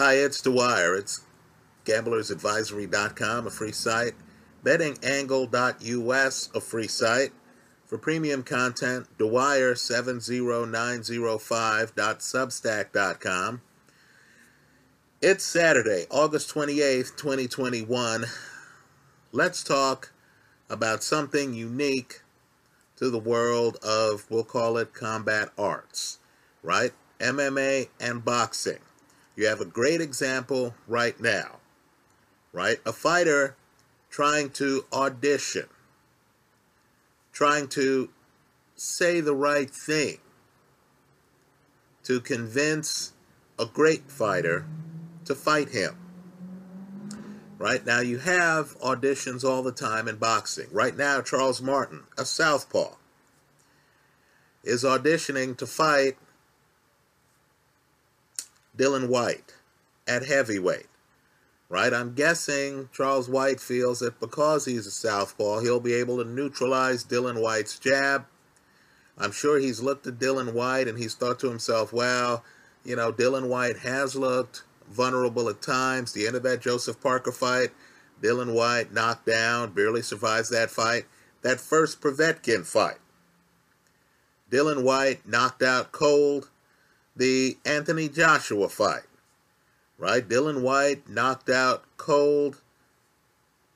Hi, it's Dwyer. It's gamblersadvisory.com, a free site. Bettingangle.us, a free site. For premium content, Dwyer70905.substack.com. It's Saturday, August 28th, 2021. Let's talk about something unique to the world of, we'll call it combat arts, right? MMA and boxing. You have a great example right now, right? A fighter trying to audition, trying to say the right thing to convince a great fighter to fight him. Right now, you have auditions all the time in boxing. Right now, Charles Martin, a southpaw, is auditioning to fight Dillian Whyte at heavyweight. Right? I'm guessing Charles White feels that because he's a southpaw, he'll be able to neutralize Dillian Whyte's jab. I'm sure he's looked at Dillian Whyte and he's thought to himself, well, you know, Dillian Whyte has looked vulnerable at times. The end of that Joseph Parker fight, Dillian Whyte knocked down, barely survives that fight. That first Povetkin fight, Dillian Whyte knocked out cold. The Anthony Joshua fight, right? Dillian Whyte knocked out cold.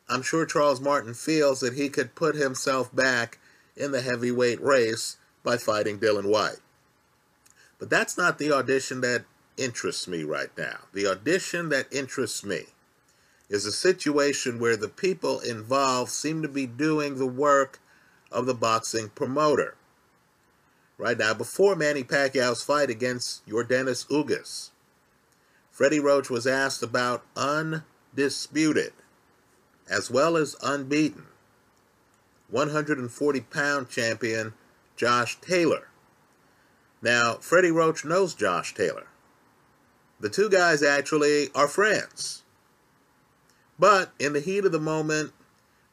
I'm sure Charles Martin feels that he could put himself back in the heavyweight race by fighting Dillian Whyte. But that's not the audition that interests me right now. The audition that interests me is a situation where the people involved seem to be doing the work of the boxing promoter. Right now, before Manny Pacquiao's fight against Yordenis Ugas, Freddie Roach was asked about undisputed as well as unbeaten 140 pound champion Josh Taylor. Now, Freddie Roach knows Josh Taylor. The two guys actually are friends. But in the heat of the moment,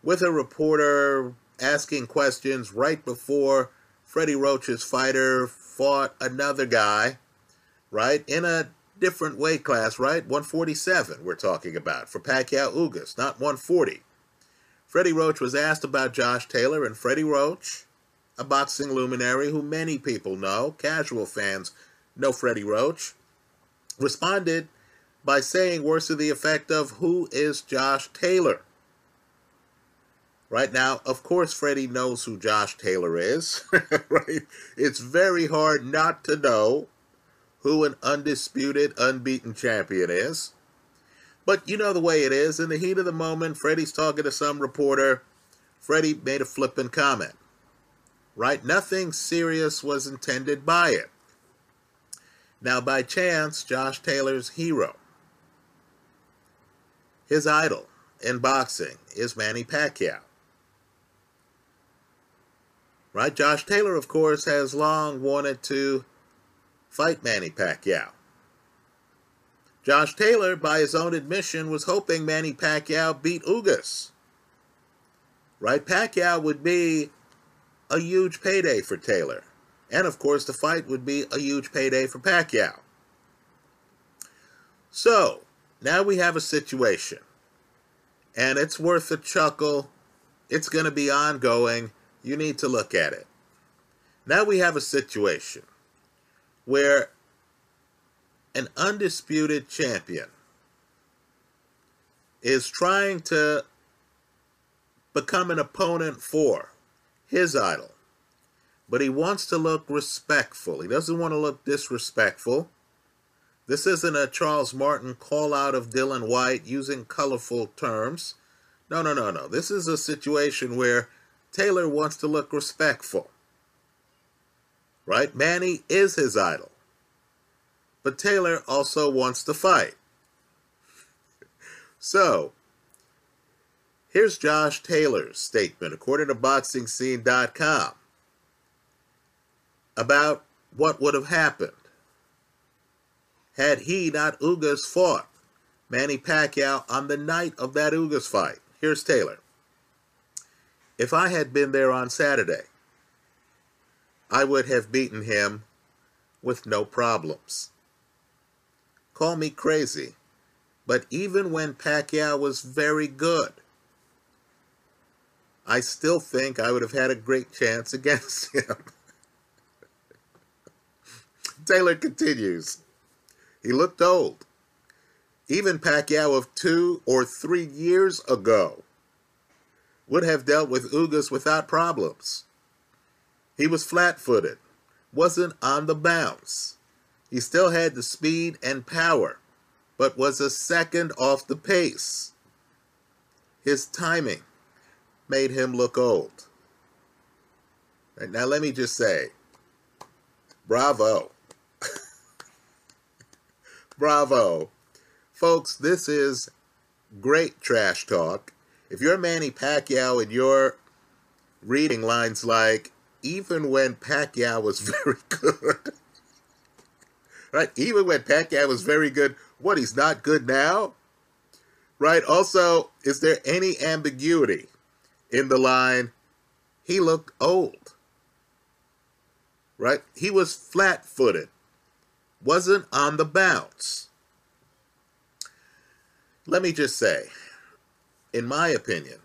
with a reporter asking questions right before Freddie Roach's fighter fought another guy, right, in a different weight class, right? 147 we're talking about for Pacquiao Ugas, not 140. Freddie Roach was asked about Josh Taylor, and Freddie Roach, a boxing luminary who many people know, casual fans know Freddie Roach, responded by saying words to the effect of, Who is Josh Taylor? Right now, of course, Freddie knows who Josh Taylor is, right? It's very hard not to know who an undisputed, unbeaten champion is. But you know the way it is. In the heat of the moment, Freddie's talking to some reporter. Freddie made a flippant comment, right? Nothing serious was intended by it. Now, by chance, Josh Taylor's hero, his idol in boxing, is Manny Pacquiao. Right? Josh Taylor, of course, has long wanted to fight Manny Pacquiao. Josh Taylor, by his own admission, was hoping Manny Pacquiao beat Ugas. Right? Pacquiao would be a huge payday for Taylor. And of course, the fight would be a huge payday for Pacquiao. So, now we have a situation. And it's worth a chuckle. It's going to be ongoing. You need to look at it. Now we have a situation where an undisputed champion is trying to become an opponent for his idol but he wants to look respectful. He doesn't want to look disrespectful. This isn't a Charles Martin call out of Dillian Whyte using colorful terms. No, no, no, no. This is a situation where Taylor wants to look respectful. Right? Manny is his idol. But Taylor also wants to fight. so, here's Josh Taylor's statement according to BoxingScene.com about what would have happened had he, not Ugas, fought Manny Pacquiao on the night of that Ugas fight. Here's Taylor. If I had been there on Saturday, I would have beaten him with no problems. Call me crazy, But even when Pacquiao was very good, I still think I would have had a great chance against him. Taylor continues. He looked old. Even Pacquiao of two or three years ago would have dealt with Ugas without problems. He was flat footed, wasn't on the bounce. He still had the speed and power, but was a second off the pace. His timing made him look old. Now, let me just say bravo. bravo. Folks, this is great trash talk. If you're Manny Pacquiao and you're reading lines like, even when Pacquiao was very good, right? Even when Pacquiao was very good, what, he's not good now? Right? Also, is there any ambiguity in the line, he looked old? Right? He was flat footed, wasn't on the bounce. Let me just say, in my opinion,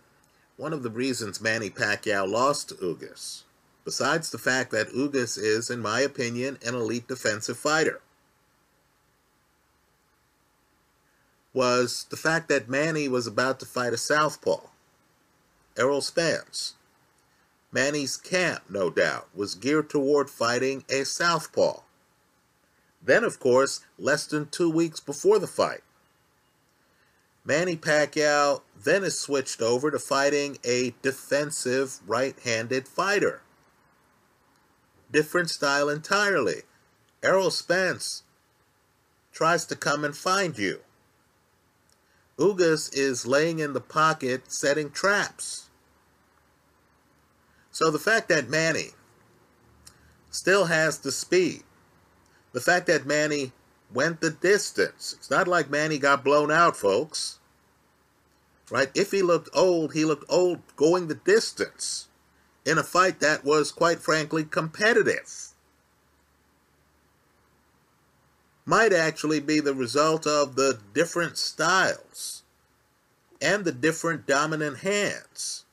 one of the reasons Manny Pacquiao lost to Ugas, besides the fact that Ugas is, in my opinion, an elite defensive fighter, was the fact that Manny was about to fight a southpaw, Errol Spence. Manny's camp, no doubt, was geared toward fighting a southpaw. Then, of course, less than two weeks before the fight, Manny Pacquiao then is switched over to fighting a defensive right-handed fighter. Different style entirely. Errol Spence tries to come and find you. Ugas is laying in the pocket, setting traps. So the fact that Manny still has the speed, the fact that Manny went the distance, it's not like Manny got blown out, folks. Right? If he looked old, he looked old going the distance in a fight that was, quite frankly, competitive. might actually be the result of the different styles and the different dominant hands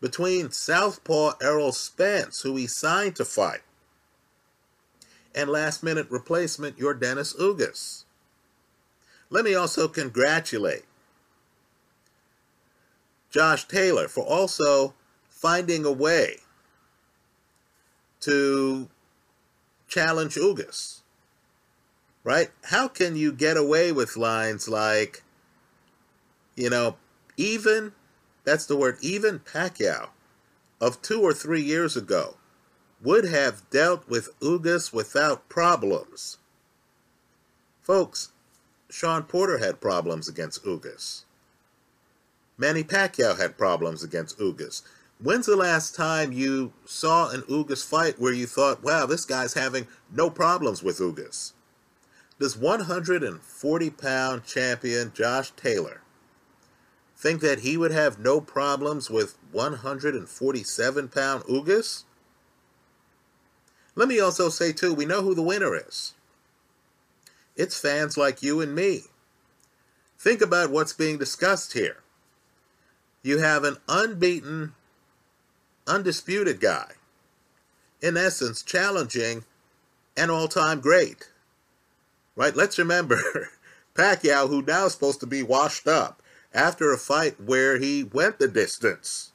between Southpaw Errol Spence, who he signed to fight, and last minute replacement Yordenis Ugas. Let me also congratulate Josh Taylor for also finding a way to challenge Ugas right? How can you get away with lines like, you know, even, that's the word, even Pacquiao of two or three years ago would have dealt with Ugas without problems. Folks, Shawn Porter had problems against Ugas. Manny Pacquiao had problems against Ugas. When's the last time you saw an Ugas fight where you thought, wow, this guy's having no problems with Ugas? Does 140 pound champion Josh Taylor think that he would have no problems with 147 pound Ugas? Let me also say, too, we know who the winner is. It's fans like you and me. Think about what's being discussed here. You have an unbeaten, undisputed guy, in essence, challenging an all time great right? Let's remember Pacquiao, who now is supposed to be washed up after a fight where he went the distance,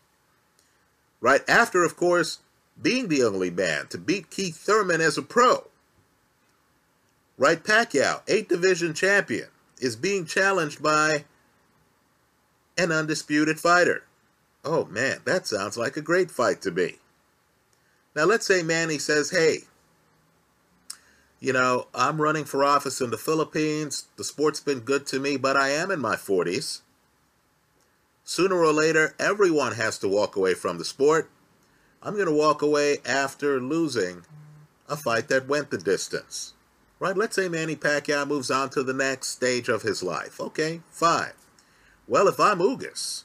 right? After, of course, being the only man to beat Keith Thurman as a pro, right? Pacquiao, eight division champion, is being challenged by an undisputed fighter. Oh man, that sounds like a great fight to me. Now let's say Manny says, hey, you know, I'm running for office in the Philippines. The sport's been good to me, but I am in my 40s. Sooner or later, everyone has to walk away from the sport. I'm going to walk away after losing a fight that went the distance. Right? Let's say Manny Pacquiao moves on to the next stage of his life. Okay, fine. Well, if I'm Ugas,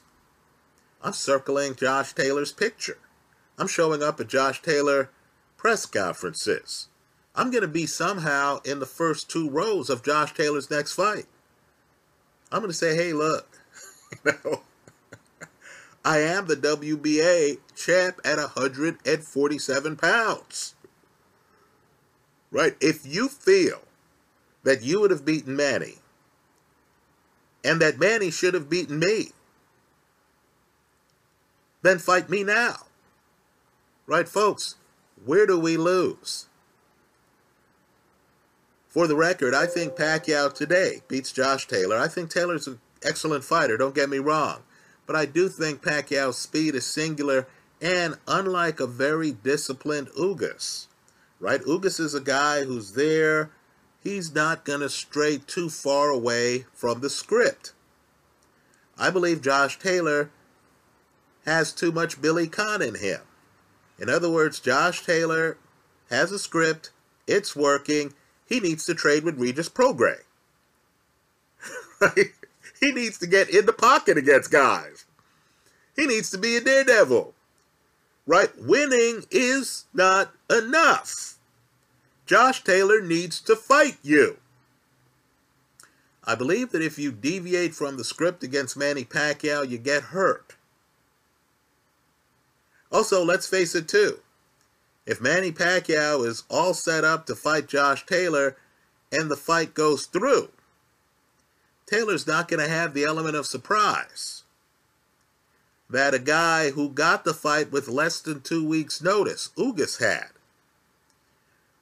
I'm circling Josh Taylor's picture. I'm showing up at Josh Taylor press conferences. I'm going to be somehow in the first two rows of Josh Taylor's next fight. I'm going to say, hey, look, you know, I am the WBA champ at 147 pounds. Right? If you feel that you would have beaten Manny and that Manny should have beaten me, then fight me now. Right, folks? Where do we lose? For the record, I think Pacquiao today beats Josh Taylor. I think Taylor's an excellent fighter, don't get me wrong. But I do think Pacquiao's speed is singular and unlike a very disciplined Ugas. Right? Ugas is a guy who's there. He's not going to stray too far away from the script. I believe Josh Taylor has too much Billy Conn in him. In other words, Josh Taylor has a script, it's working, he needs to trade with Regis Prograis. right? He needs to get in the pocket against guys. He needs to be a daredevil. Right? Winning is not enough. Josh Taylor needs to fight you. I believe that if you deviate from the script against Manny Pacquiao, you get hurt. Also, let's face it too. If Manny Pacquiao is all set up to fight Josh Taylor and the fight goes through, Taylor's not going to have the element of surprise that a guy who got the fight with less than two weeks' notice, Ugas, had.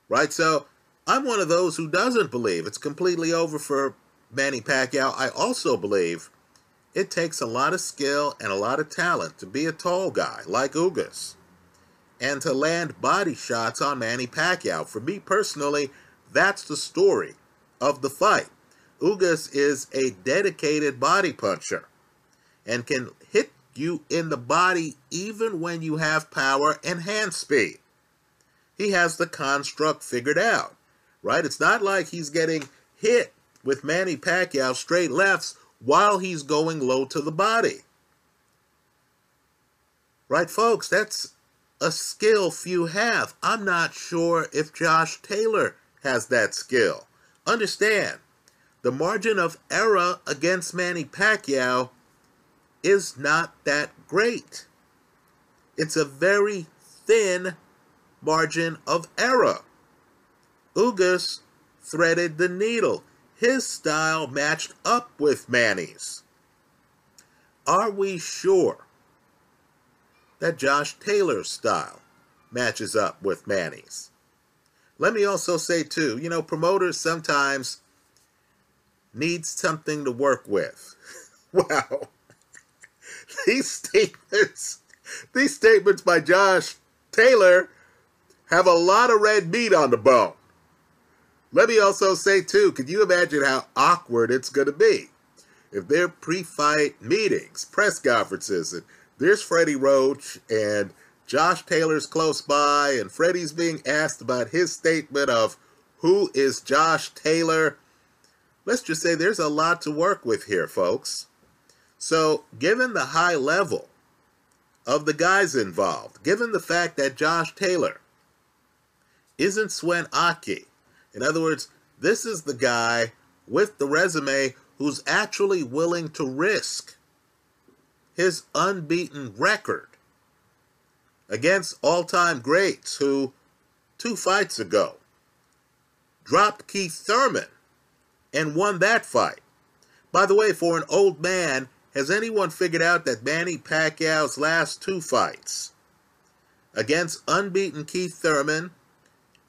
Right? So I'm one of those who doesn't believe it's completely over for Manny Pacquiao. I also believe it takes a lot of skill and a lot of talent to be a tall guy like Ugas and to land body shots on Manny Pacquiao. For me personally, that's the story of the fight. Ugas is a dedicated body puncher and can hit you in the body even when you have power and hand speed. He has the construct figured out, right? It's not like he's getting hit with Manny Pacquiao straight lefts while he's going low to the body. Right, folks? That's a skill few have. I'm not sure if Josh Taylor has that skill. Understand, the margin of error against Manny Pacquiao is not that great. It's a very thin margin of error. Ugas threaded the needle. His style matched up with Manny's. Are we sure that Josh Taylor's style matches up with Manny's. Let me also say, too, you know, promoters sometimes need something to work with. wow. these statements, these statements by Josh Taylor have a lot of red meat on the bone. Let me also say, too, can you imagine how awkward it's going to be if they're pre fight meetings, press conferences, and there's Freddie Roach and Josh Taylor's close by, and Freddie's being asked about his statement of who is Josh Taylor. Let's just say there's a lot to work with here, folks. So, given the high level of the guys involved, given the fact that Josh Taylor isn't Swen Aki, in other words, this is the guy with the resume who's actually willing to risk his unbeaten record against all time greats who, two fights ago, dropped Keith Thurman and won that fight. By the way, for an old man, has anyone figured out that Manny Pacquiao's last two fights against unbeaten Keith Thurman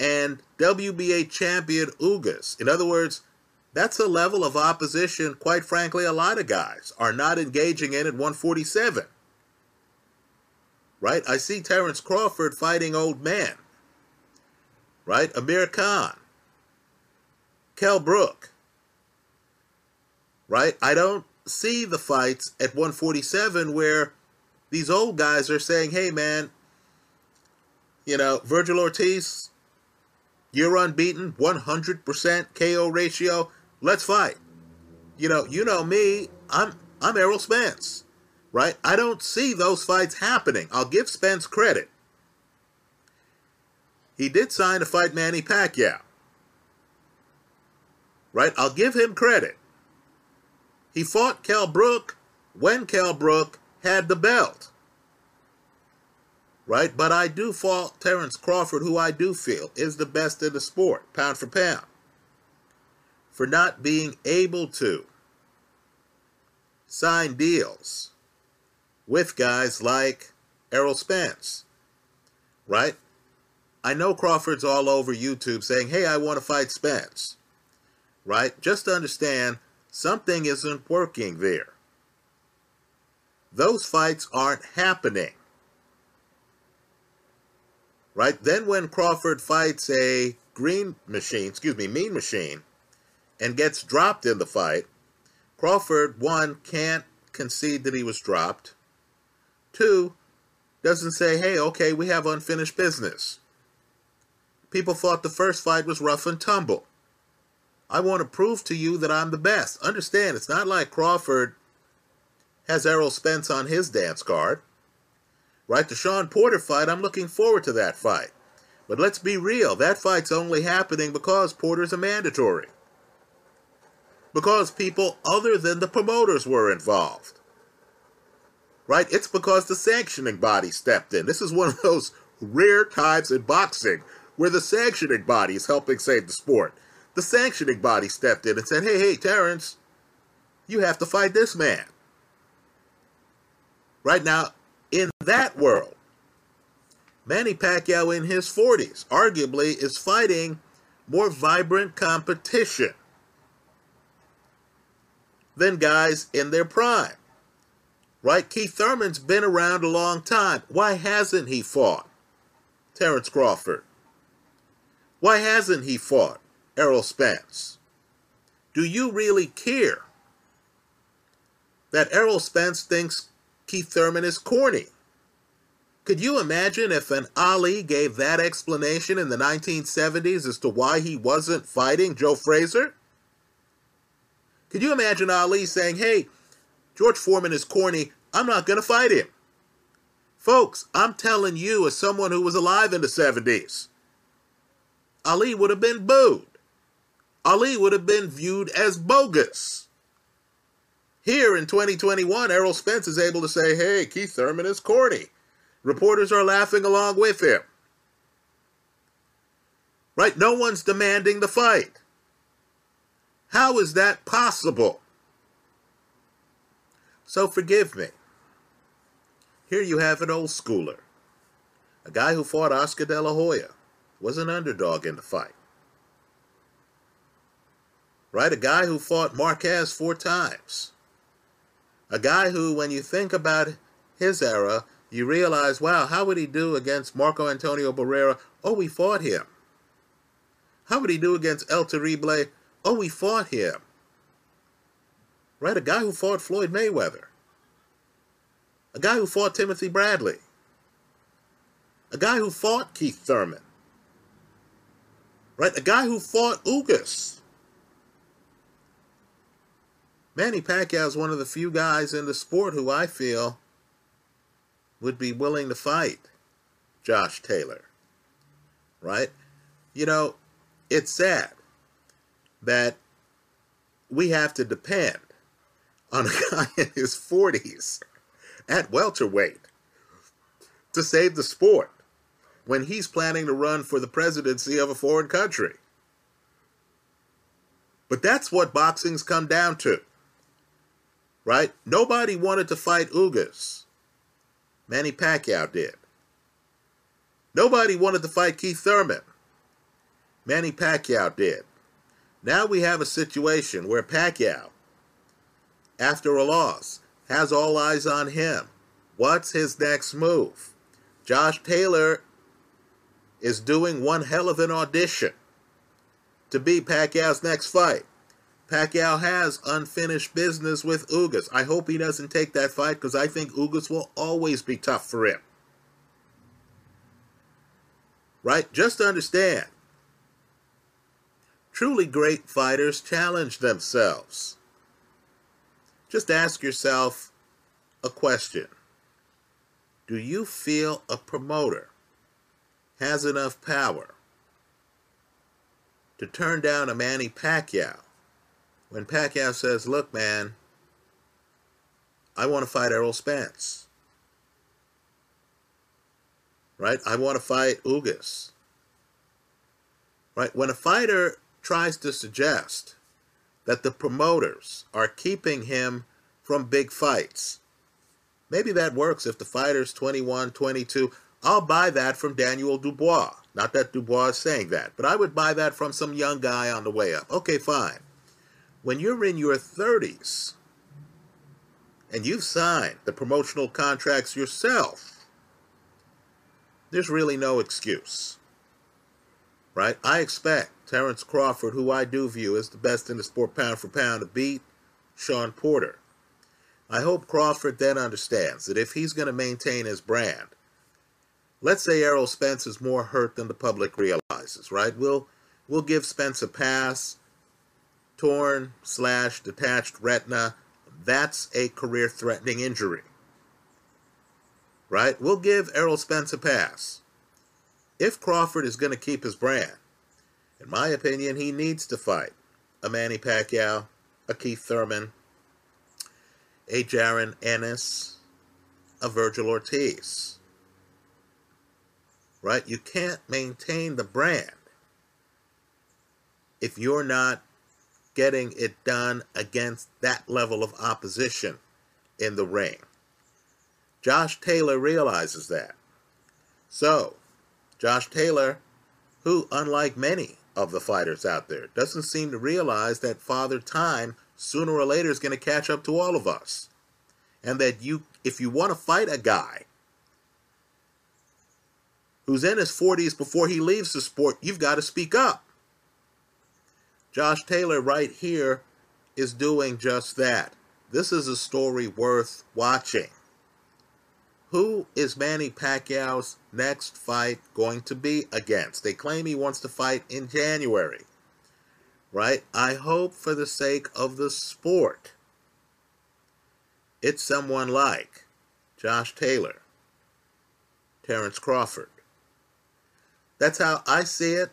and WBA champion Ugas, in other words, that's a level of opposition, quite frankly, a lot of guys are not engaging in at 147. Right? I see Terence Crawford fighting old man. Right? Amir Khan. Kell Brook. Right? I don't see the fights at 147 where these old guys are saying, hey, man, you know, Virgil Ortiz, you're unbeaten, 100% KO ratio. Let's fight. You know, you know me. I'm I'm Errol Spence, right? I don't see those fights happening. I'll give Spence credit. He did sign to fight Manny Pacquiao. Right? I'll give him credit. He fought Kell Brook when Kell Brook had the belt. Right? But I do fault Terence Crawford, who I do feel is the best in the sport, pound for pound, for not being able to sign deals with guys like Errol Spence. Right? I know Crawford's all over YouTube saying, hey, I want to fight Spence. Right? Just to understand, something isn't working there. Those fights aren't happening. Right? Then when Crawford fights a green machine, excuse me, mean machine, and gets dropped in the fight, Crawford, one, can't concede that he was dropped. Two, doesn't say, hey, okay, we have unfinished business. People thought the first fight was rough and tumble. I want to prove to you that I'm the best. Understand, it's not like Crawford has Errol Spence on his dance card. Right, the Shawn Porter fight, I'm looking forward to that fight. But let's be real, that fight's only happening because Porter's a mandatory. Because people other than the promoters were involved. Right? It's because the sanctioning body stepped in. This is one of those rare times in boxing where the sanctioning body is helping save the sport. The sanctioning body stepped in and said, hey, hey, Terence, you have to fight this man. Right now, in that world, Manny Pacquiao in his 40s arguably is fighting more vibrant competition than guys in their prime. Right? Keith Thurman's been around a long time. Why hasn't he fought Terence Crawford? Why hasn't he fought Errol Spence? Do you really care that Errol Spence thinks Keith Thurman is corny? Could you imagine if an Ali gave that explanation in the 1970s as to why he wasn't fighting Joe Frazier? Could you imagine Ali saying, hey, George Foreman is corny, I'm not going to fight him? Folks, I'm telling you as someone who was alive in the 70s, Ali would have been booed. Ali would have been viewed as bogus. Here in 2021, Errol Spence is able to say, hey, Keith Thurman is corny. Reporters are laughing along with him. Right? No one's demanding the fight. How is that possible? So forgive me. Here you have an old schooler, a guy who fought Oscar De La Hoya, was an underdog in the fight. Right? A guy who fought Marquez four times. A guy who, when you think about his era, you realize, wow, how would he do against Marco Antonio Barrera? Oh, we fought him. How would he do against El Terrible? Oh, we fought him. Right? A guy who fought Floyd Mayweather. A guy who fought Timothy Bradley. A guy who fought Keith Thurman. Right? A guy who fought Ugas. Manny Pacquiao is one of the few guys in the sport who I feel would be willing to fight Josh Taylor. Right? You know, it's sad that we have to depend on a guy in his 40s at welterweight to save the sport when he's planning to run for the presidency of a foreign country. But that's what boxing's come down to. Right? Nobody wanted to fight Ugas. Manny Pacquiao did. Nobody wanted to fight Keith Thurman. Manny Pacquiao did. Now we have a situation where Pacquiao, after a loss, has all eyes on him. What's his next move? Josh Taylor is doing one hell of an audition to be Pacquiao's next fight. Pacquiao has unfinished business with Ugas. I hope he doesn't take that fight because I think Ugas will always be tough for him. Right? Just understand Truly great fighters challenge themselves. Just ask yourself a question. Do you feel a promoter has enough power to turn down a Manny Pacquiao when Pacquiao says, look, man, I want to fight Errol Spence. Right? I want to fight Ugas. Right? When a fighter tries to suggest that the promoters are keeping him from big fights, maybe that works if the fighter's 21, 22. I'll buy that from Daniel Dubois. Not that Dubois is saying that, but I would buy that from some young guy on the way up. Okay, fine. When you're in your 30s and you've signed the promotional contracts yourself, there's really no excuse. Right? I expect Terence Crawford, who I do view as the best in the sport pound for pound, to beat Shawn Porter. I hope Crawford then understands that if he's going to maintain his brand, let's say Errol Spence is more hurt than the public realizes, right? We'll we'll give Spence a pass. Torn slash detached retina, that's a career threatening injury. Right? We'll give Errol Spence a pass. If Crawford is going to keep his brand, in my opinion, he needs to fight a Manny Pacquiao, a Keith Thurman, a Jaron Ennis, a Virgil Ortiz right? You can't maintain the brand if you're not getting it done against that level of opposition in the ring. Josh Taylor realizes that. So, Josh Taylor, who, unlike many of the fighters out there, doesn't seem to realize that Father Time sooner or later is going to catch up to all of us. And that you, if you want to fight a guy who's in his 40s before he leaves the sport, you've got to speak up. Josh Taylor, right here, is doing just that. This is a story worth watching. Who is Manny Pacquiao's next fight going to be against? They claim he wants to fight in January. Right? I hope for the sake of the sport, it's someone like Josh Taylor, Terence Crawford, that's how I see it.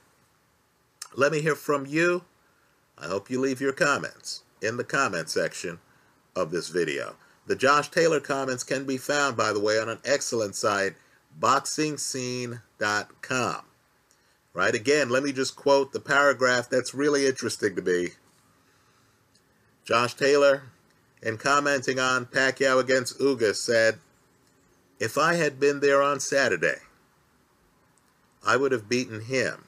Let me hear from you. I hope you leave your comments in the comment section of this video. The Josh Taylor comments can be found, by the way, on an excellent site, boxingscene.com. Right? Again, let me just quote the paragraph that's really interesting to me. Josh Taylor, in commenting on Pacquiao against Ugas, said, If I had been there on Saturday, I would have beaten him,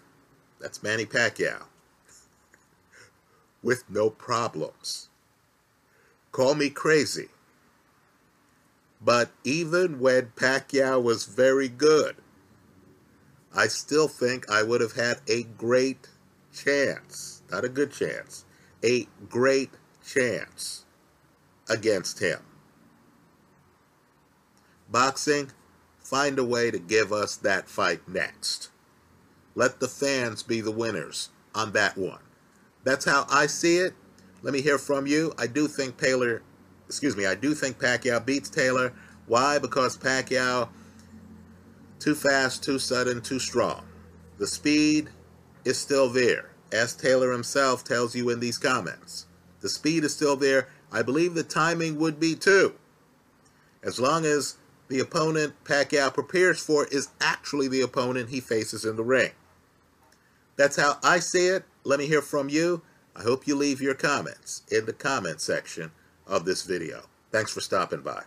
that's Manny Pacquiao, with no problems. Call me crazy. But even when Pacquiao was very good, I still think I would have had a great chance, not a good chance, a great chance against him. Boxing, find a way to give us that fight next. Let the fans be the winners on that one. That's how I see it. Let me hear from you. I do think Taylor, excuse me, I do think Pacquiao beats Taylor. Why? Because Pacquiao, too fast, too sudden, too strong. The speed is still there, as Taylor himself tells you in these comments. The speed is still there. I believe the timing would be too. As long as the opponent Pacquiao prepares for is actually the opponent he faces in the ring. That's how I see it. Let me hear from you. I hope you leave your comments in the comment section of this video. Thanks for stopping by.